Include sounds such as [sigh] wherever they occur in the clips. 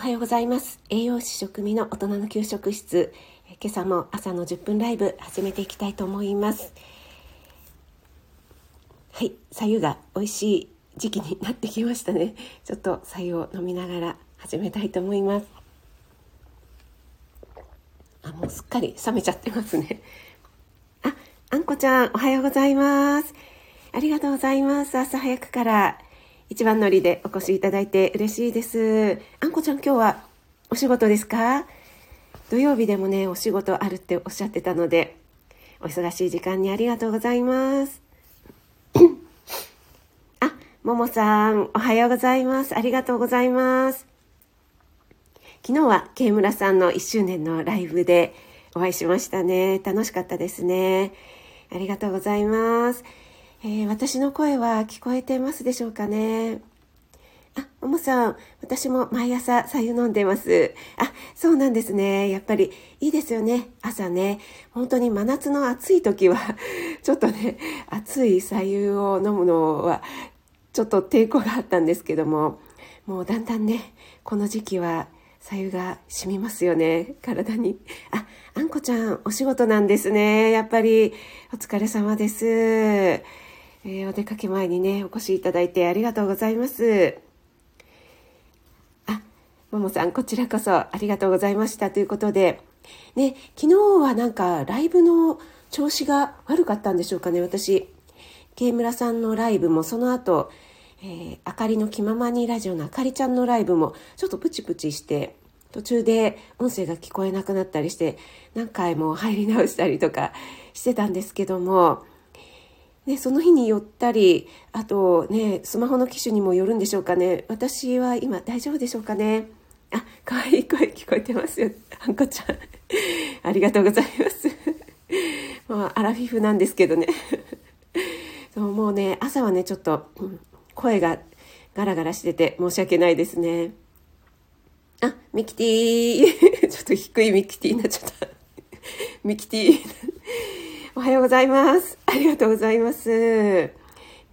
おはようございます。栄養士食味の大人の給食室。今朝も朝の10分ライブ始めていきたいと思います。はい左右が美味しい時期になってきましたね。ちょっと左右を飲みながら始めたいと思います。あもうすっかり冷めちゃってますね。ああんこちゃんおはようございます。ありがとうございます。朝早くから一番乗りでお越しいただいて嬉しいです。あんこちゃん今日はお仕事ですか？土曜日でもね、お仕事あるっておっしゃってたので、お忙しい時間にありがとうございます。あ、ももさん、おはようございます。ありがとうございます。昨日は慶村さんの1周年のライブでお会いしましたね。楽しかったですね。ありがとうございます。えー、私の声は聞こえてますでしょうかね？あ、ももさん、私も毎朝白湯飲んでます。あ、そうなんですね。やっぱりいいですよね。朝ね。本当に真夏の暑い時は、[laughs] ちょっとね、暑い白湯を飲むのは、ちょっと抵抗があったんですけども、もうだんだんね、この時期は、白湯が染みますよね。体に。あ、あんこちゃん、お仕事なんですね。やっぱり、お疲れ様です。えー、お出かけ前にね、お越しいただいてありがとうございます。あ、ももさん、こちらこそありがとうございましたということで、ね、昨日はなんかライブの調子が悪かったんでしょうかね、私。慶村さんのライブもその後、えー、あかりの気ままにラジオのあかりちゃんのライブもちょっとプチプチして、途中で音声が聞こえなくなったりして、何回も入り直したりとかしてたんですけども、ね、その日によったり、あとね、スマホの機種にもよるんでしょうかね。私は今大丈夫でしょうかね。あ、可愛い声聞こえてますよ。あんこちゃん。[laughs] ありがとうございます。まあ、アラフィフなんですけどね。[laughs] そうもうね、朝はね、ちょっと、うん、声がガラガラしてて申し訳ないですね。あ、ミキティ [laughs] ちょっと低いミキティになっちゃった。ミキティおはようございます。ありがとうございます。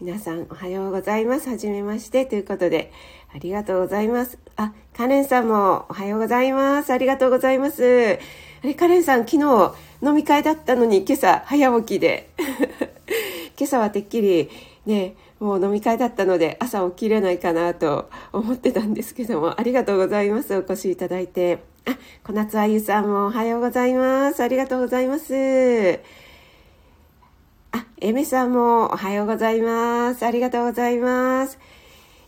皆さんおはようございます。はじめましてということで、ありがとうございます。あ、カレンさんもおはようございます。ありがとうございます。あれ、カレンさん、昨日飲み会だったのに今朝早起きで。[laughs] 今朝はてっきりね、もう飲み会だったので朝起きれないかなと思ってたんですけども、ありがとうございます。お越しいただいて。あ、小夏あゆさんもおはようございます。ありがとうございます。あ、エメさんもおはようございます。ありがとうございます。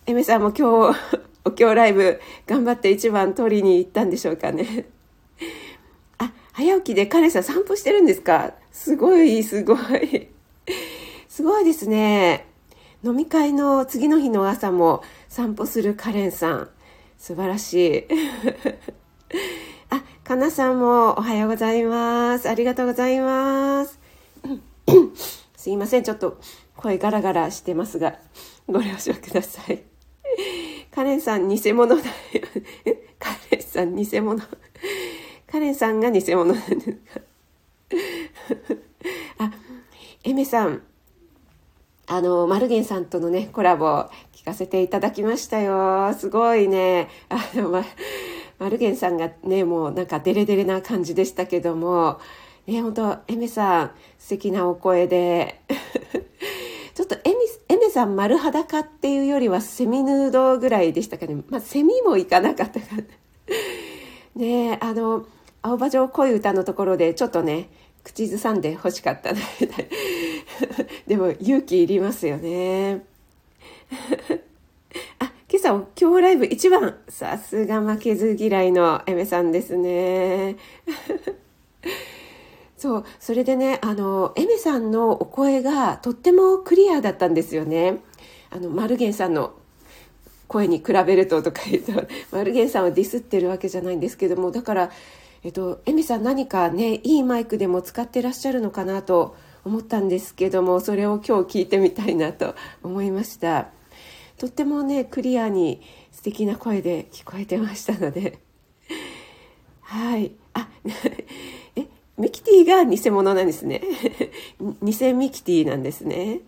エメさんも今日、お経ライブ頑張って一番取りに行ったんでしょうかね。[laughs] あ、早起きで彼さん散歩してるんですか？すごい、すごい。すごいですね。飲み会の次の日の朝も散歩するカレンさん。素晴らしい。[laughs] あ、かなさんもおはようございます。ありがとうございます。[coughs] すいません、ちょっと声ガラガラしてますが、ご了承ください。[laughs] カレンさん偽物だよ。カレンさん偽物。[laughs] カレンさんが偽物なんですか？[laughs] あ、エメさん。あの、マルゲンさんとのね、コラボ聞かせていただきましたよ。すごいね。あの、ま、マルゲンさんがね、もうなんかデレデレな感じでしたけども、ね、本当エメさん、素敵なお声で。[laughs] ちょっとエミエメさん丸裸っていうよりはセミヌードぐらいでしたかね。まあ、セミもいかなかったか [laughs] ねあの、青葉城恋歌のところでちょっとね、口ずさんで欲しかった [laughs] でも勇気いりますよね。あ、今朝今日ライブ一番。さすが負けず嫌いのエメさんですね。そうそれでねあのエメさんのお声がとってもクリアだったんですよね。あのマルゲンさんの声に比べるととか言うと [laughs] マルゲンさんをディスってるわけじゃないんですけどもだから、えっと、エミさん何かねいいマイクでも使ってらっしゃるのかなと思ったんですけどもそれを今日聞いてみたいなと思いました。とってもねクリアに素敵な声で聞こえてましたので。はい。あ [laughs] えミキティが偽物なんですね。[laughs] 偽ミキティなんですね。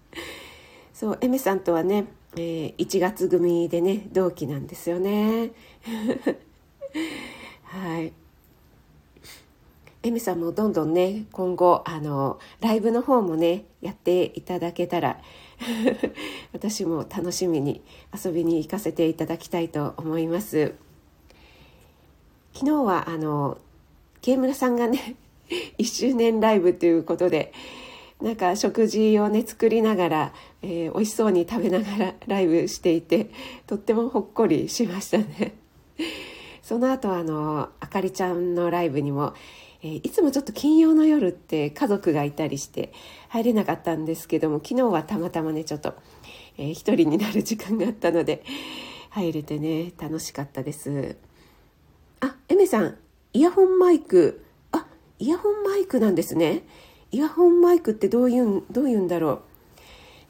[laughs] そう、エメさんとはね、えー、1月組でね同期なんですよね [laughs] はいエミさんもどんどんね今後あのライブの方もねやっていただけたら私も楽しみに遊びに行かせていただきたいと思います昨日はあの慶村さんがね [laughs] 1周年ライブということでなんか食事をね作りながら、えー、美味しそうに食べながら [laughs] ライブしていてとってもほっこりしましたね。[laughs] その後あのあかりちゃんのライブにも、えー、いつもちょっと金曜の夜って家族がいたりして入れなかったんですけども昨日はたまたまねちょっと、えー、一人になる時間があったので入れてね楽しかったです。あエメさんイヤホンマイク。あイヤホンマイクなんですね。イヤホンマイクってどういうんどういうんだろ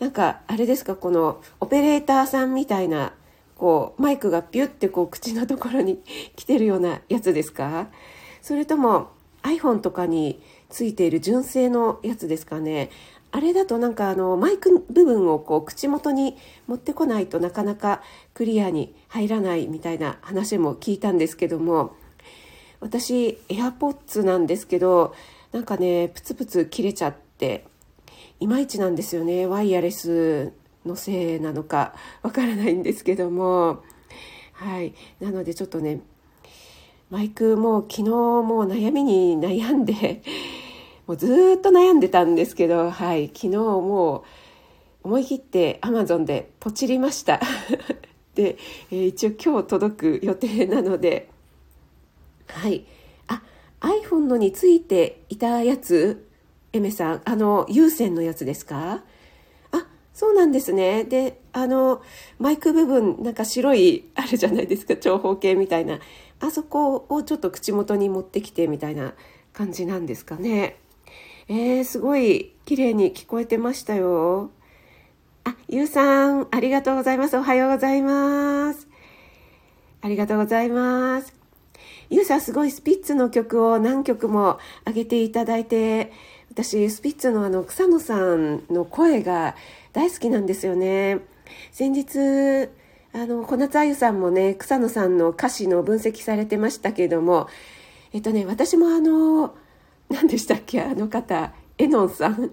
う。なんかあれですかこのオペレーターさんみたいなこうマイクがピュッてこう口のところに [laughs] 来てるようなやつですか？それとも iPhone とかについている純正のやつですかね？あれだとなんかあのマイク部分をこう口元に持ってこないとなかなかクリアに入らないみたいな話も聞いたんですけども。私 AirPods なんですけどなんかねプツプツ切れちゃっていまいちなんですよね。ワイヤレスのせいなのかわからないんですけども。はい。なのでちょっとねマイクも昨日もう悩みに悩んでもうずっと悩んでたんですけどはい。昨日もう思い切ってアマゾンでポチりました。[laughs] で、えー、一応今日届く予定なのではい。あ iPhone のについていたやつ？エメさんあの有線のやつですか？あそうなんですね。であのマイク部分なんか白いあるじゃないですか？長方形みたいな。あそこをちょっと口元に持ってきてみたいな感じなんですかね。えー、すごい綺麗に聞こえてましたよ。あゆうさんありがとうございます。おはようございます。ありがとうございます。ゆうさんすごいスピッツの曲を何曲も上げていただいて、私、スピッツのあの草野さんの声が大好きなんですよね。先日、あの、小夏あゆさんもね、草野さんの歌詞の分析されてましたけども、えっとね、私もあの、何でしたっけ、あの方、エノンさん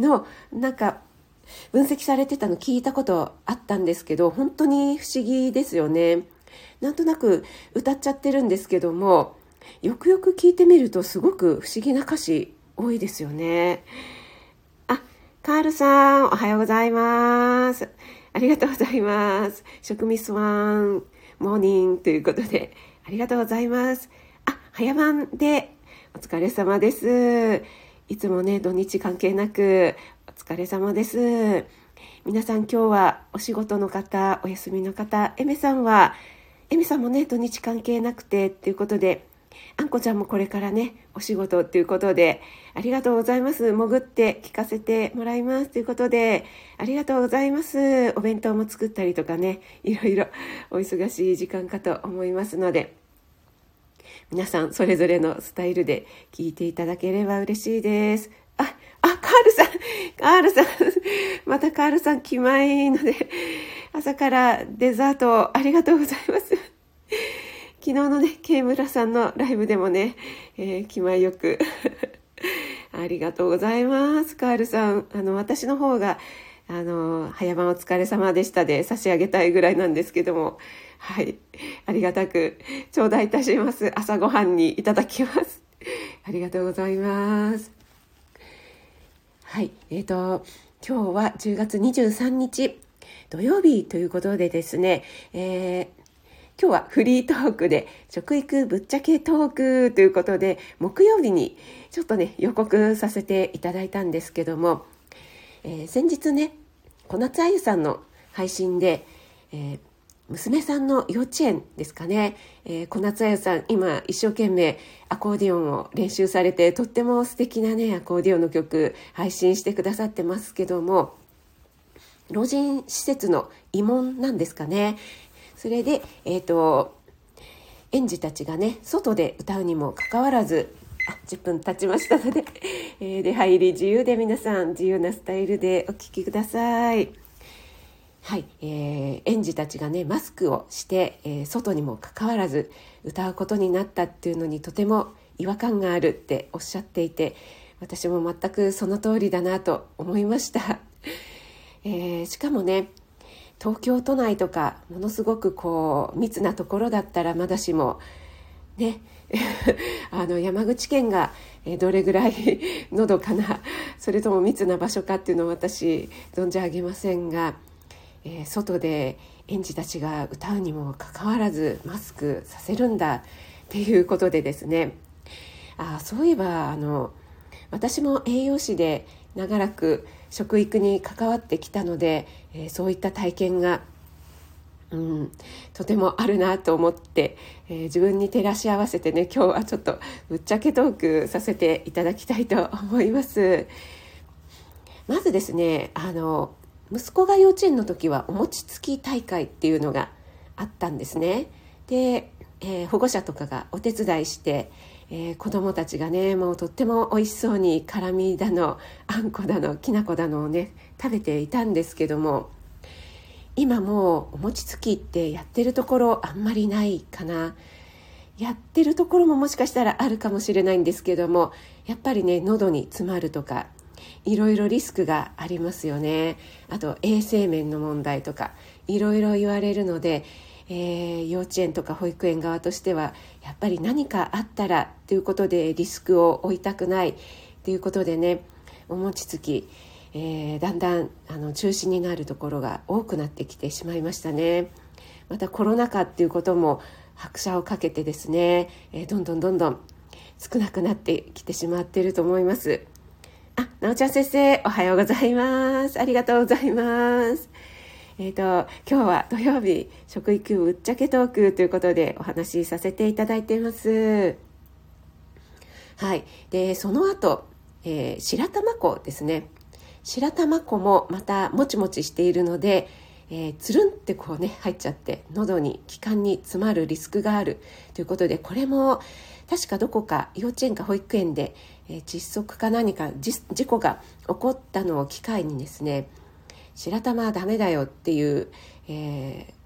の、なんか、分析されてたの聞いたことあったんですけど、本当に不思議ですよね。なんとなく歌っちゃってるんですけどもよくよく聞いてみるとすごく不思議な歌詞多いですよね。あカールさんおはようございます。ありがとうございます。食味スワンモーニングということでありがとうございます。あ早番でお疲れ様です。いつもね土日関係なくお疲れ様です。皆さん今日はお仕事の方お休みの方エメさんはエミさんもね土日関係なくてっていうことであんこちゃんもこれからねお仕事っていうことでありがとうございます。潜って聞かせてもらいますということでありがとうございます。お弁当も作ったりとかねいろいろお忙しい時間かと思いますので皆さんそれぞれのスタイルで聞いていただければ嬉しいです。ああカールさんカールさんまたカールさん気前いいので朝からデザートありがとうございます。昨日のね、慶村さんのライブでもね、えー、気前よく [laughs] ありがとうございます。カールさん、あの、私の方が、あの、早番お疲れ様でしたで差し上げたいぐらいなんですけども、はい。ありがたく頂戴いたします。朝ごはんにいただきます。ありがとうございます。はい。えっ、ー、と、今日は10月23日、土曜日ということでですね、えー、今日はフリートークで食育ぶっちゃけトークということで木曜日にちょっとね予告させていただいたんですけども、えー、先日ね小夏あゆさんの配信で、えー、娘さんの幼稚園ですかね、えー、小夏あゆさん今一生懸命アコーディオンを練習されてとっても素敵なねアコーディオンの曲配信してくださってますけども老人施設の慰問なんですかねそれで、えーと、園児たちがね外で歌うにもかかわらずあ10分経ちましたので、え、出入り自由で皆さん自由なスタイルでお聴きください。はい、えー、園児たちがねマスクをして、えー、外にもかかわらず歌うことになったっていうのにとても違和感があるっておっしゃっていて私も全くその通りだなと思いました、[laughs] えー、しかもね東京都内とかものすごくこう密なところだったらまだしもね [laughs] あの山口県がどれぐらい [laughs] のどかなそれとも密な場所かっていうのを私存じ上げませんがえー、外で園児たちが歌うにもかかわらずマスクさせるんだっていうことでですねあそういえばあの私も栄養士で長らく食育に関わってきたので、えー、そういった体験が、うん、とてもあるなと思って、えー、自分に照らし合わせてね今日はちょっとぶっちゃけトークさせていただきたいと思います。まずですねあの息子が幼稚園の時はお餅つき大会っていうのがあったんですね。で、えー、保護者とかがお手伝いして、えー、子供たちがねもうとっても美味しそうに辛みだのあんこだのきな粉だのをね食べていたんですけども今もうお餅つきってやってるところあんまりないかな。やってるところももしかしたらあるかもしれないんですけどもやっぱりね喉に詰まるとかいろいろリスクがありますよねあと衛生面の問題とかいろいろ言われるので、えー、幼稚園とか保育園側としてはやっぱり何かあったらということでリスクを負いたくないということでねお餅つき、えー、だんだんあの中止になるところが多くなってきてしまいましたねまたコロナ禍っていうことも拍車をかけてですね、えー、どんどんどんどん少なくなってきてしまっていると思います。あ、なおちゃん先生、おはようございます。ありがとうございます。えっ、ー、と、今日は土曜日、食育ぶっちゃけトークということでお話しさせていただいています。はい。で、その後、えー、白玉粉ですね。白玉粉もまたもちもちしているので、えー、つるんってこうね入っちゃって喉に気管に詰まるリスクがあるということでこれも確かどこか幼稚園か保育園で、えー、窒息か何か事故が起こったのを機会にですね白玉はダメだよっていう、えー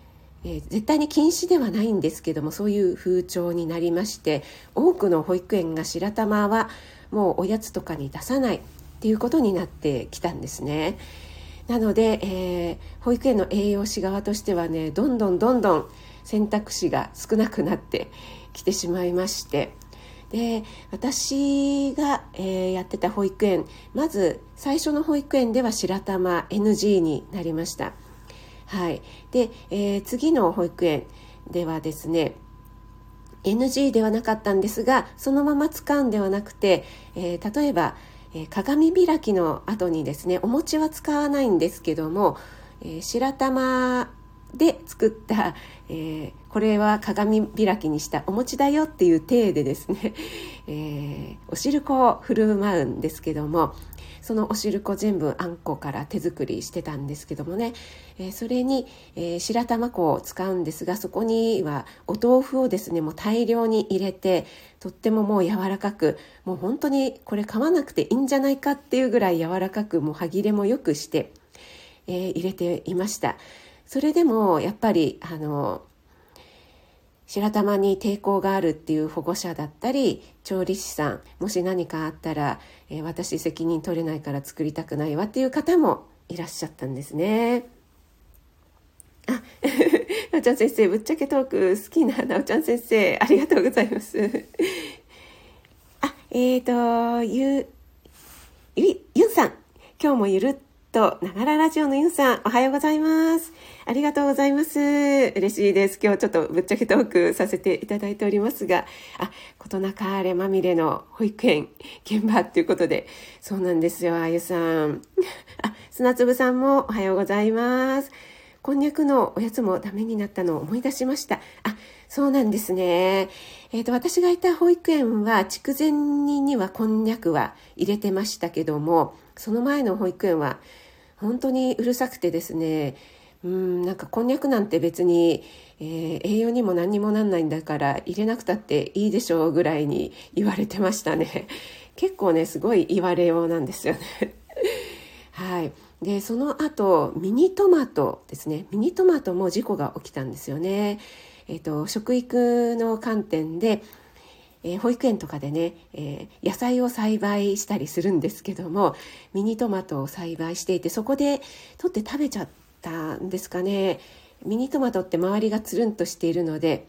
えー、絶対に禁止ではないんですけどもそういう風潮になりまして多くの保育園が白玉はもうおやつとかに出さないっていうことになってきたんですね。なので、えー、保育園の栄養士側としてはねどんどんどんどん選択肢が少なくなってきてしまいましてで私が、えー、やってた保育園まず最初の保育園では白玉 NG になりました。はい、で、えー、次の保育園ではですね NG ではなかったんですがそのまま使うんではなくて、えー、例えば、えー、鏡開きの後にですねお餅は使わないんですけども、えー、白玉で作った、えー、これは鏡開きにしたお餅だよっていう体でですね、[laughs] えー、お汁粉を振る舞うんですけどもそのお汁粉全部あんこから手作りしてたんですけどもね、えー、それに、えー、白玉粉を使うんですがそこにはお豆腐をですねもう大量に入れてとってももう柔らかくもう本当にこれ噛まなくていいんじゃないかっていうぐらい柔らかくもう歯切れもよくして、えー、入れていました。それでもやっぱりあの白玉に抵抗があるっていう保護者だったり調理師さんもし何かあったら、えー、私責任取れないから作りたくないわっていう方もいらっしゃったんですね。あ、[laughs] なおちゃん先生ぶっちゃけトーク好きななおちゃん先生ありがとうございます。あ、えっ、ー、とゆゆゆんさん今日もゆるっと、ながらラジオのゆんさん、おはようございます。ありがとうございます。嬉しいです。今日ちょっとぶっちゃけトークさせていただいておりますが、あ、ことなかあれまみれの保育園現場っていうことで、そうなんですよ、あゆさん。[laughs] あ、砂粒さんもおはようございます。こんにゃくのおやつもダメになったのを思い出しました。あ、そうなんですね。えっ、ー、と、私がいた保育園は、筑前煮にはこんにゃくは入れてましたけども、その前の保育園は本当にうるさくてですねうんなんかこんにゃくなんて別に、えー、栄養にも何にもなんないんだから入れなくたっていいでしょうぐらいに言われてましたね。[laughs] 結構ねすごい言われようなんですよね。[laughs] はい。でその後ミニトマトですね。ミニトマトも事故が起きたんですよね。えーと、食育の観点で、えー、保育園とかでね、えー、野菜を栽培したりするんですけどもミニトマトを栽培していてそこで取って食べちゃったんですかね。ミニトマトって周りがつるんとしているので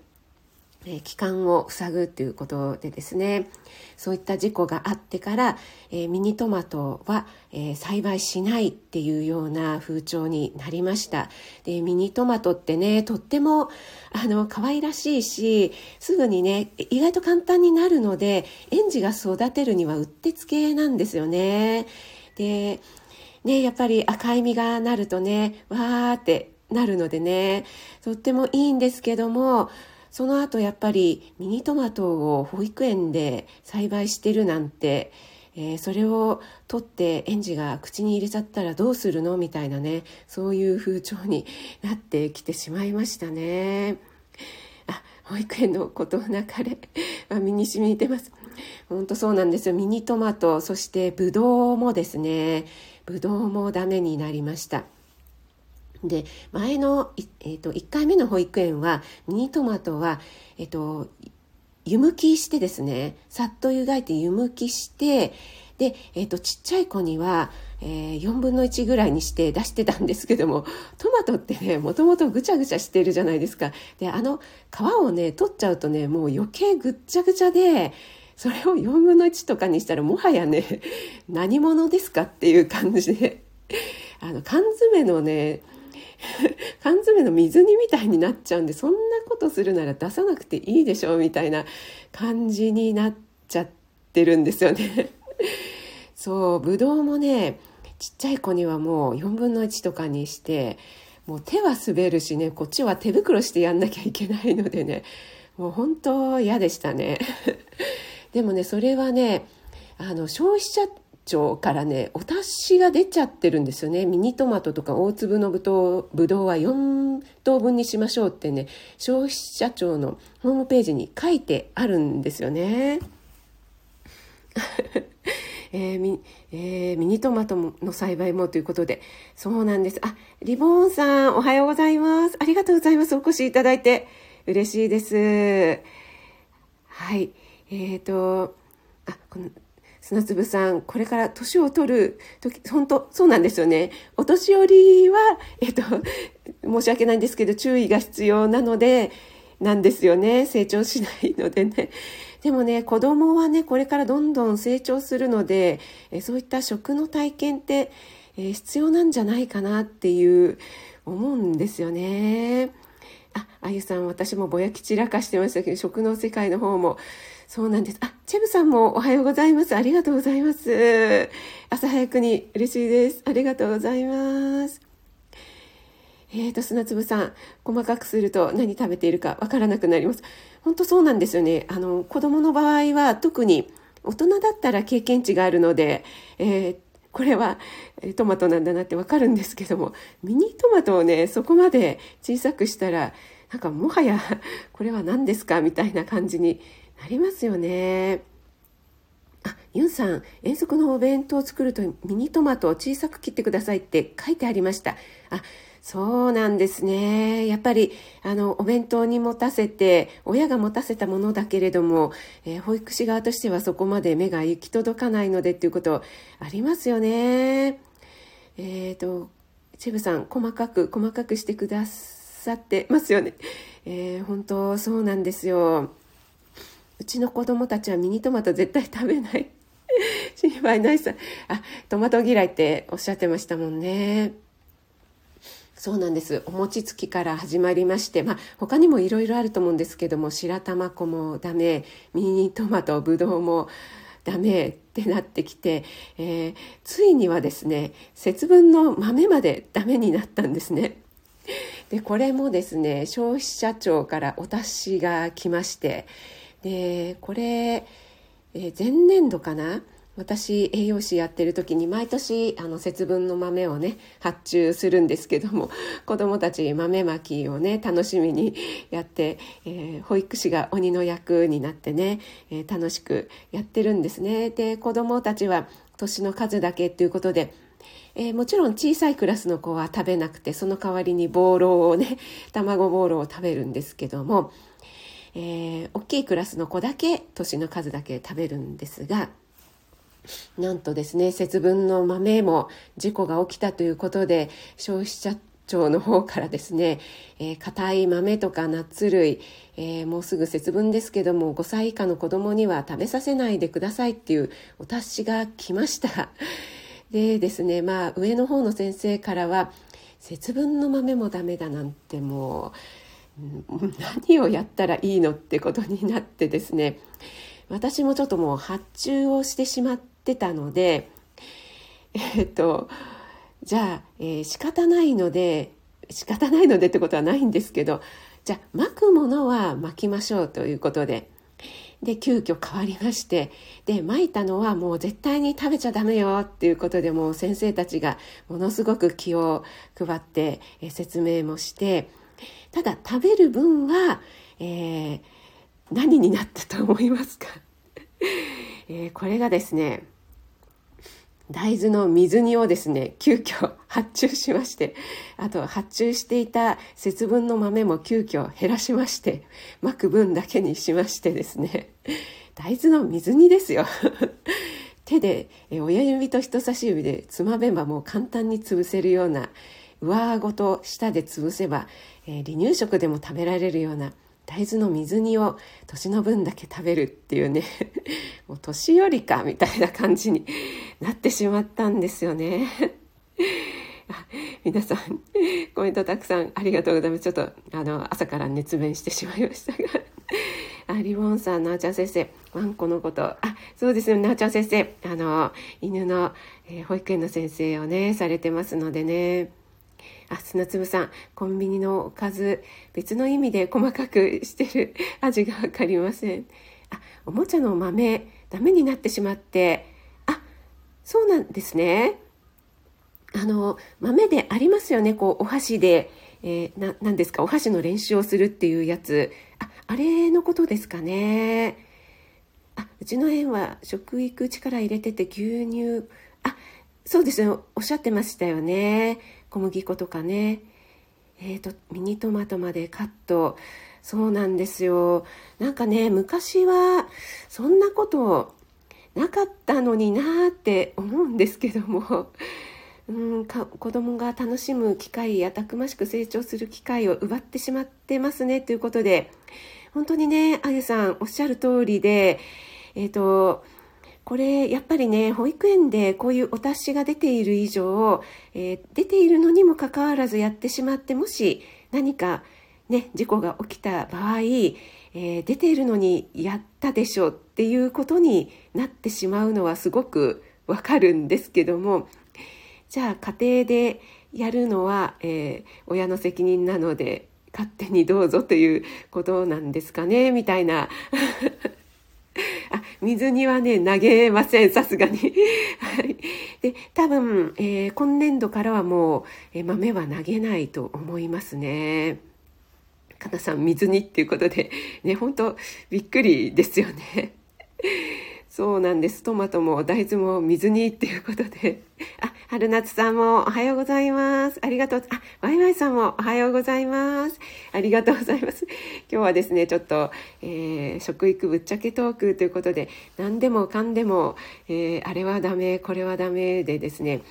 えー、気管を塞ぐということでですねそういった事故があってから、えー、ミニトマトは、えー、栽培しないっていうような風潮になりました。でミニトマトってねとってもあの可愛らしいしすぐにね意外と簡単になるので園児が育てるにはうってつけなんですよね。でねやっぱり赤い実がなるとねわーってなるのでねとってもいいんですけどもその後やっぱりミニトマトを保育園で栽培してるなんて、えー、それを取って園児が口に入れちゃったらどうするのみたいなねそういう風潮になってきてしまいましたね。あ保育園のことの流れ身に染みてます。本当そうなんですよ。ミニトマト、そしてブドウもですね、ブドウもダメになりました。で前の、えーと、1回目の保育園はミニトマトは、えーと、湯むきしてですねさっと湯がいて湯むきしてで、えーと、ちっちゃい子には、えー、4分の1ぐらいにして出してたんですけどもトマトってねもともとぐちゃぐちゃしてるじゃないですか。であの皮をね取っちゃうとねもう余計ぐっちゃぐちゃでそれを4分の1とかにしたらもはやね [laughs] 何者ですかっていう感じで。あの缶詰のね [laughs] 缶詰の水煮みたいになっちゃうんでそんなことするなら出さなくていいでしょみたいな感じになっちゃってるんですよね。[laughs] そうぶどうもねちっちゃい子にはもう4分の1とかにしてもう手は滑るしねこっちは手袋してやんなきゃいけないのでねもう本当嫌でしたね。[laughs] でもねそれはねあの消費者庁からねお達しが出ちゃってるんですよね。ミニトマトとか大粒のぶどうぶどうは4等分にしましょうってね消費者庁のホームページに書いてあるんですよね。[laughs] えーミえー、ミニトマトの栽培もということで。そうなんです。あリボーンさんおはようございます。ありがとうございます。お越しいただいて。嬉しいです。はい。えーとあこの砂粒さん、これから年を取る時、本当そうなんですよね。お年寄りは、えっと、[laughs] 申し訳ないんですけど、注意が必要なので、なんですよね。成長しないのでね。でもね、子供はね、これからどんどん成長するので、えそういった食の体験って、え必要なんじゃないかなっていう思うんですよね。あ、あゆさん、私もぼやき散らかしてましたけど、食の世界の方もそうなんです。あ、チェブさんもおはようございます。ありがとうございます。朝早くに嬉しいです。ありがとうございます。えーと、砂粒さん、細かくすると何食べているかわからなくなります。本当そうなんですよね。あの、子供の場合は特に大人だったら経験値があるので、えー、これはトマトなんだなってわかるんですけども、ミニトマトをね、そこまで小さくしたら、なんかもはやこれは何ですかみたいな感じになりますよね。あ、ユンさん、遠足のお弁当を作るとミニトマトを小さく切ってくださいって書いてありました。あ、そうなんですね。やっぱり、あの、お弁当に持たせて、親が持たせたものだけれども、えー、保育士側としてはそこまで目が行き届かないのでっていうことありますよね。えっ、ー、と、チェブさん、細かく、細かくしてくださってますよね。えー、本当、そうなんですよ。うちの子供たちはミニトマト絶対食べない。[laughs] 心配ないさ。あトマト嫌いっておっしゃってましたもんね。そうなんです。お餅つきから始まりましてまあ他にもいろいろあると思うんですけども白玉粉もダメ。ミニトマトぶどうもダメってなってきて、えー、ついにはですね節分の豆までダメになったんですね。でこれもですね消費者庁からお達しが来ましてでこれ、えー、前年度かな？私栄養士やってる時に毎年あの節分の豆をね発注するんですけども [laughs] 子どもたち豆まきをね楽しみにやって、えー、保育士が鬼の役になってね、えー、楽しくやってるんですね。で子どもたちは年の数だけっていうことでえー、もちろん小さいクラスの子は食べなくてその代わりにボーロをね卵ボーロを食べるんですけども、えー、大きいクラスの子だけ年の数だけ食べるんですがなんとですね節分の豆も事故が起きたということで消費者庁の方からですね硬、えー、い豆とかナッツ類、えー、もうすぐ節分ですけども5歳以下の子供には食べさせないでくださいっていうお達しが来ました。[laughs] でですねまあ上の方の先生からは節分の豆もダメだなんてもう何をやったらいいのってことになってですね私もちょっともう発注をしてしまってたのでえっとじゃあ、えー、仕方ないので仕方ないのでってことはないんですけどじゃあ巻くものは巻きましょうということでで急遽変わりましてで巻いたのはもう絶対に食べちゃダメよっていうことでもう先生たちがものすごく気を配って説明もしてただ食べる分は、えー、何になったと思いますか、[laughs] えー、これがですね大豆の水煮をですね急遽発注しましてあと発注していた節分の豆も急遽減らしまして巻く分だけにしましてですね大豆の水煮ですよ。[laughs] 手で親指と人差し指でつまめばもう簡単に潰せるような上顎と舌で潰せば、えー、離乳食でも食べられるような大豆の水煮を年の分だけ食べるっていうね [laughs] もう年寄りかみたいな感じになってしまったんですよね。[laughs] 皆さんコメントたくさんありがとうございます。ちょっとあの朝から熱弁してしまいましたが。あリボンさんなおちゃん先生ワンコのこと。あそうですよなおちゃん先生。あの犬の、えー、保育園の先生をねされてますのでね。あ、砂粒さん、コンビニのおかず、別の意味で細かくしてる味がわかりません。あ、おもちゃの豆、ダメになってしまって、あ、そうなんですね。あの、豆でありますよね、こう、お箸で、えー、な、ですか、お箸の練習をするっていうやつ。あ、あれのことですかね。あ、うちの園は食育力入れてて牛乳、あ、そうですね、おっしゃってましたよね。小麦粉とかね。えーと、ミニトマトまでカット。そうなんですよ。なんかね昔はそんなことなかったのになーって思うんですけども。[laughs] うんか子供が楽しむ機会やたくましく成長する機会を奪ってしまってますね。ということで本当にねあゆさんおっしゃる通りでえっ、ー、とこれやっぱりね保育園でこういうお達しが出ている以上、えー、出ているのにもかかわらずやってしまってもし何かね事故が起きた場合、えー、出ているのにやったでしょっていうことになってしまうのはすごくわかるんですけどもじゃあ家庭でやるのは、えー、親の責任なので勝手にどうぞということなんですかねみたいな。[laughs] あ、水にはね、投げません、さすがに。[laughs] はい。で、多分、えー、今年度からはもう、えー、豆は投げないと思いますね。かなさん、水にっていうことで、ね、本当びっくりですよね。そうなんです。トマトも大豆も水にっていうことで。あ、春夏さんもおはようございます。ありがとう。あ、ワイワイさんもおはようございます。ありがとうございます。今日はですね、ちょっと、えー、食育ぶっちゃけトークということで、何でもかんでも、えー、あれはダメ、これはダメでですね、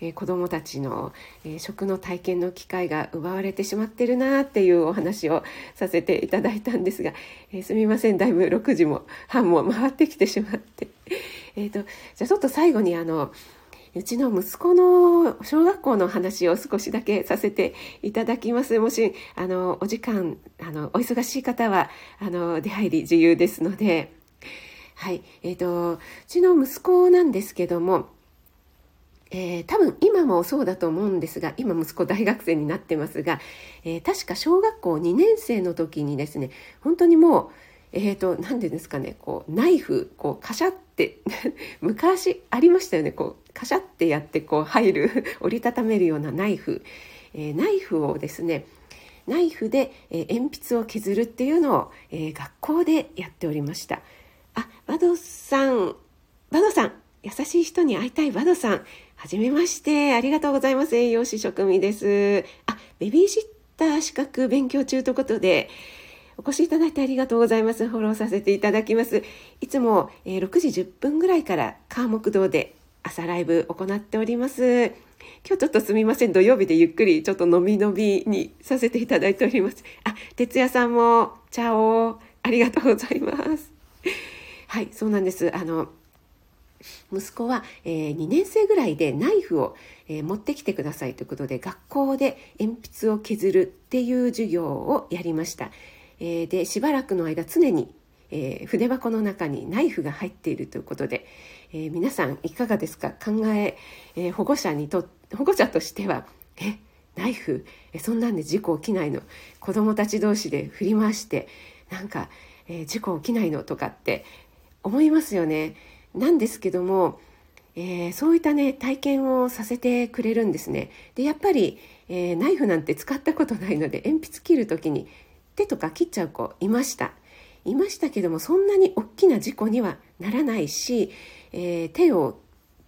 え子どもたちの、え食の体験の機会が奪われてしまってるなっていうお話をさせていただいたんですが、えすみませんだいぶ6時も半も回ってきてしまって、[laughs] えーと、じゃあちょっと最後にあのうちの息子の小学校の話を少しだけさせていただきます。もし、あの、お時間、あの、お忙しい方は、あの、出入り自由ですので、はい。えっ、ー、と、うちの息子なんですけども、えー、多分今もそうだと思うんですが今息子大学生になってますが、えー、確か小学校2年生の時にですね本当にもうえーと、何て言うんですかねこうナイフこうカシャって [laughs] 昔ありましたよねこうカシャってやってこう入る [laughs] 折りたためるようなナイフ、えー、ナイフをですねナイフで、えー、鉛筆を削るっていうのを、えー、学校でやっておりました。あ、バドさん、バドさん、優しい人に会いたいバドさん。はじめまして。ありがとうございます。栄養士職味です。あ、ベビーシッター資格勉強中ということで、お越しいただいてありがとうございます。フォローさせていただきます。いつも、え、6時10分ぐらいから川木道で朝ライブ行っております。今日ちょっとすみません。土曜日でゆっくりちょっとのびのびにさせていただいております。あ、哲也さんも、チャオありがとうございます。はい、そうなんです。あの、息子は、えー、2年生ぐらいでナイフを、えー、持ってきてくださいということで学校で鉛筆を削るっていう授業をやりました、えー、でしばらくの間常に、え筆箱の中にナイフが入っているということで、え皆さんいかがですか？考ええ保護者にと保護者としてはえナイフえそんなんで事故起きないの？子供たち同士で振り回してなんか、え事故起きないの？とかって思いますよね。なんですけども、えー、そういったね体験をさせてくれるんですね。でやっぱり、えー、ナイフなんて使ったことないので鉛筆切る時に手とか切っちゃう子いました。いましたけどもそんなに大きな事故にはならないし、えー、手を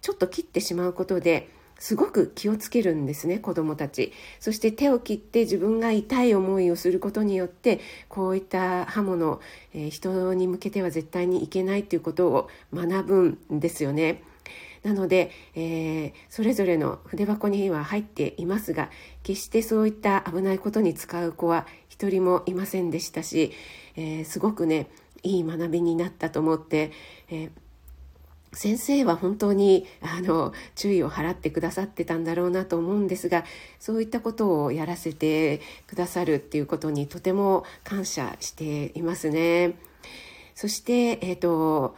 ちょっと切ってしまうことですごく気をつけるんですね子どもたちそして手を切って自分が痛い思いをすることによってこういった刃物、えー、人に向けては絶対にいけないということを学ぶんですよね。なので、えー、それぞれの筆箱には入っていますが決してそういった危ないことに使う子は一人もいませんでしたし、えー、すごくねいい学びになったと思って、えー先生は本当にあの注意を払ってくださってたんだろうなと思うんですがそういったことをやらせてくださるっていうことにとても感謝していますね。そして、えーと、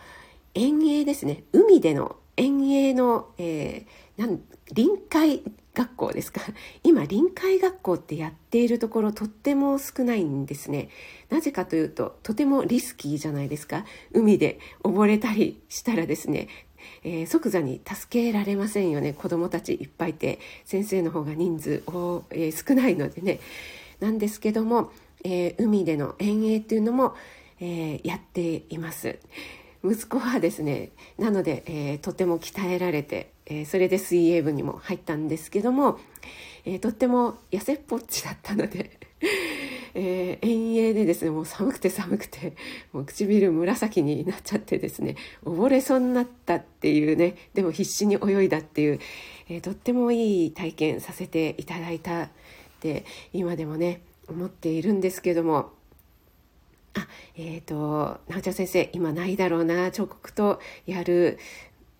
遠泳ですね海での遠泳の、えー、臨海学校ですか？[laughs] 今臨海学校ってやっているところとっても少ないんですね。なぜかというととてもリスキーじゃないですか？海で溺れたりしたらですねえー、即座に助けられませんよね。子どもたちいっぱいいて先生の方が人数を、えー、少ないのでね。なんですけども、えー、海での遠泳っていうのも、えやっています。息子はですねなので、えとても鍛えられてえー、それで水泳部にも入ったんですけども、えー、とっても痩せっぽっちだったので [laughs] えー、遠泳でですねもう寒くて寒くてもう唇紫になっちゃってですね溺れそうになったっていうねでも必死に泳いだっていう、えー、とってもいい体験させていただいたって今でもね思っているんですけどもあえっ、ー、と直ちゃん先生今ないだろうな彫刻とやる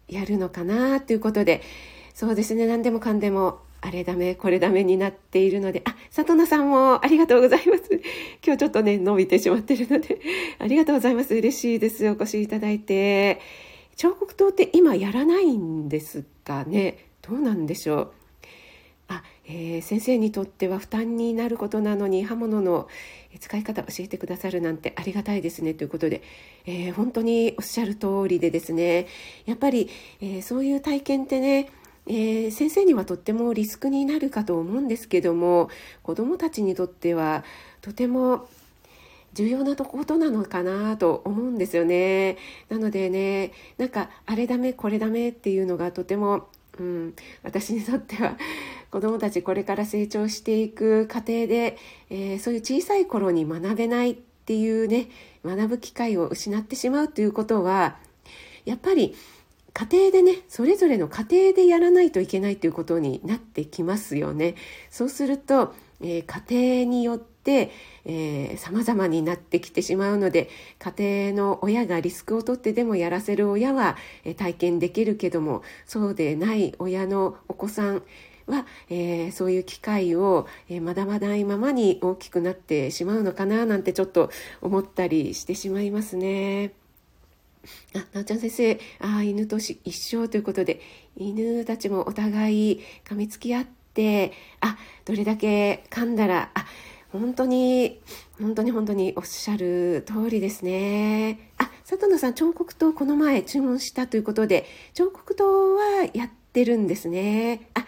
やるのかなということでそうですね何でもかんでもあれダメこれダメになっているのであ里奈さんもありがとうございます。[laughs] 今日ちょっとね伸びてしまってるのでありがとうございます。嬉しいです。お越しいただいて。彫刻刀って今やらないんですかね？どうなんでしょう、えー、先生にとっては負担になることなのに刃物の使い方を教えてくださるなんてありがたいですねということで、えー、本当におっしゃる通りでですねやっぱり、えー、そういう体験ってねえー、先生にはとってもリスクになるかと思うんですけども子どもたちにとってはとても重要なことなのかなと思うんですよね。なのでねなんかあれダメこれダメっていうのがとてもうん、私にとっては子どもたちこれから成長していく過程で、えー、そういう小さい頃に学べないっていうね学ぶ機会を失ってしまうということはやっぱり家庭でねそれぞれの家庭でやらないといけないということになってきますよね。そうすると、えー、家庭によってってさまざまになってきてしまうので家庭の親がリスクを取ってでもやらせる親は、えー、体験できるけどもそうでない親のお子さんは、えー、そういう機会を、えー、まだまだいままに大きくなってしまうのかななんてちょっと思ったりしてしまいますね。あ、なおちゃん先生、あ犬と一緒ということで、犬たちもお互い噛みつき合って、あ、どれだけ噛んだら、あ、本当に、本当に本当におっしゃる通りですね。あ、佐藤さん、彫刻刀この前注文したということで、彫刻刀はやってるんですね。あ、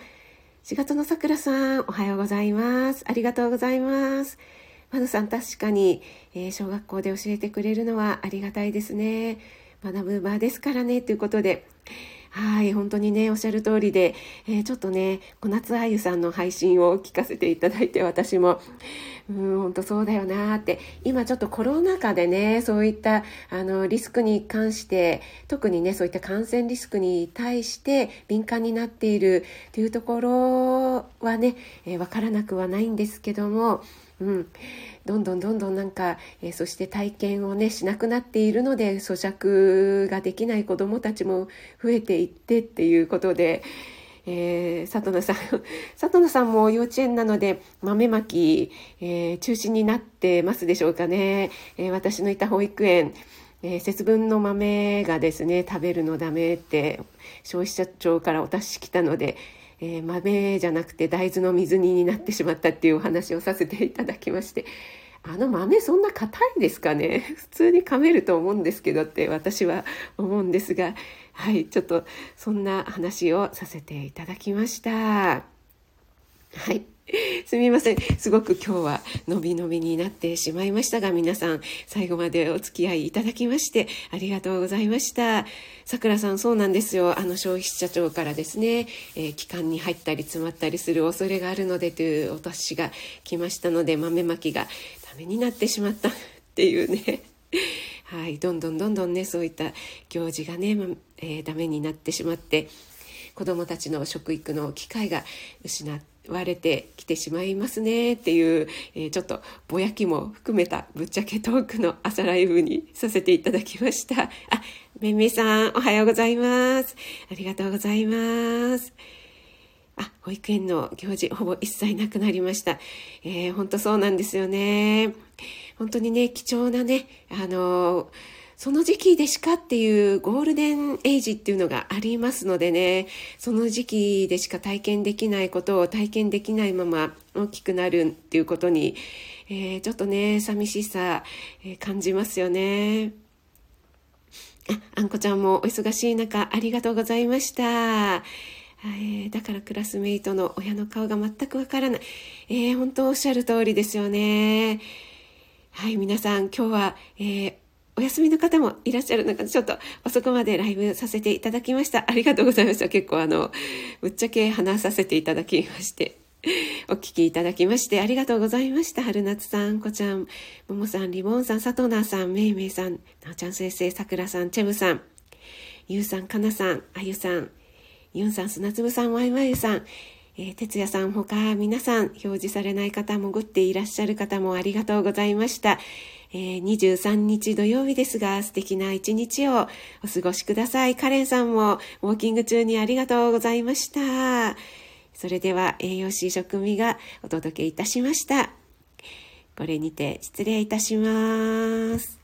4月のさくらさん、おはようございます。ありがとうございます。まぬさん、確かに、えー、小学校で教えてくれるのはありがたいですね。学ぶ場ですからね、ということで、はい、本当にね、おっしゃる通りで、えー、ちょっとね、小夏あゆさんの配信を聞かせていただいて、私も、うん、本当そうだよなって、今ちょっとコロナ禍でね、そういった、あの、リスクに関して、特にね、そういった感染リスクに対して敏感になっているというところはね、えー、わからなくはないんですけども、うん、どんどんどんどんなんか、えー、そして体験をねしなくなっているので咀嚼ができない子どもたちも増えていってっていうことで。えー、里野さん [laughs] 里野さんも幼稚園なので豆まき、えー、中止になってますでしょうかね、え、私のいた保育園、えー、節分の豆がですね食べるのダメって消費者庁からお達し来たので、えー、豆じゃなくて大豆の水煮になってしまったっていうお話をさせていただきましてあの豆そんな硬いですかね？[laughs] 普通に噛めると思うんですけどって私は思うんですがはいちょっとそんな話をさせていただきました。はい。[laughs] すみません。すごく今日はのびのびになってしまいましたが、皆さん最後までお付き合いいただきましてありがとうございました。さくらさん、そうなんですよ。あの消費者庁からですね、えー、期間に入ったり詰まったりする恐れがあるのでというお達しが来ましたので、豆まきがダメになってしまったっていうね。[laughs] はい、どんどんどんどんね、そういった行事がね、えー、ダメになってしまって、子どもたちの食育の機会が失って、割れてきてしまいますねっていう、えー、ちょっとぼやきも含めたぶっちゃけトークの朝ライブにさせていただきました。あ、めめさんおはようございます。ありがとうございます。あ、保育園の行事ほぼ一切なくなりました。えー、本当そうなんですよね。本当にね、貴重なね、あのーその時期でしかっていうゴールデンエイジっていうのがありますのでね、その時期でしか体験できないことを体験できないまま大きくなるっていうことに、えー、ちょっとね、寂しさ、えー、感じますよね。あ、あんこちゃんもお忙しい中ありがとうございました。えー、だからクラスメイトの親の顔が全くわからない。えー、本当おっしゃる通りですよね。はい、皆さん今日は、えーお休みの方もいらっしゃる中で、ちょっと遅くまでライブさせていただきました。ありがとうございました。結構あの、ぶっちゃけ話させていただきまして。[laughs] お聞きいただきましてありがとうございました。春夏さん、こちゃん、ももさん、リボンさん、さとなさん、めいめいさん、なおちゃん先生、さくらさん、チェブさん、ゆうさん、かなさん、あゆさん、ゆんさん、砂粒さん、わいわいさん、えー、哲也さんほか皆さん表示されない方潜っていらっしゃる方もありがとうございました。えー、23日土曜日ですが素敵な一日をお過ごしください。カレンさんもウォーキング中にありがとうございました。それでは栄養士食味がお届けいたしました。これにて失礼いたします。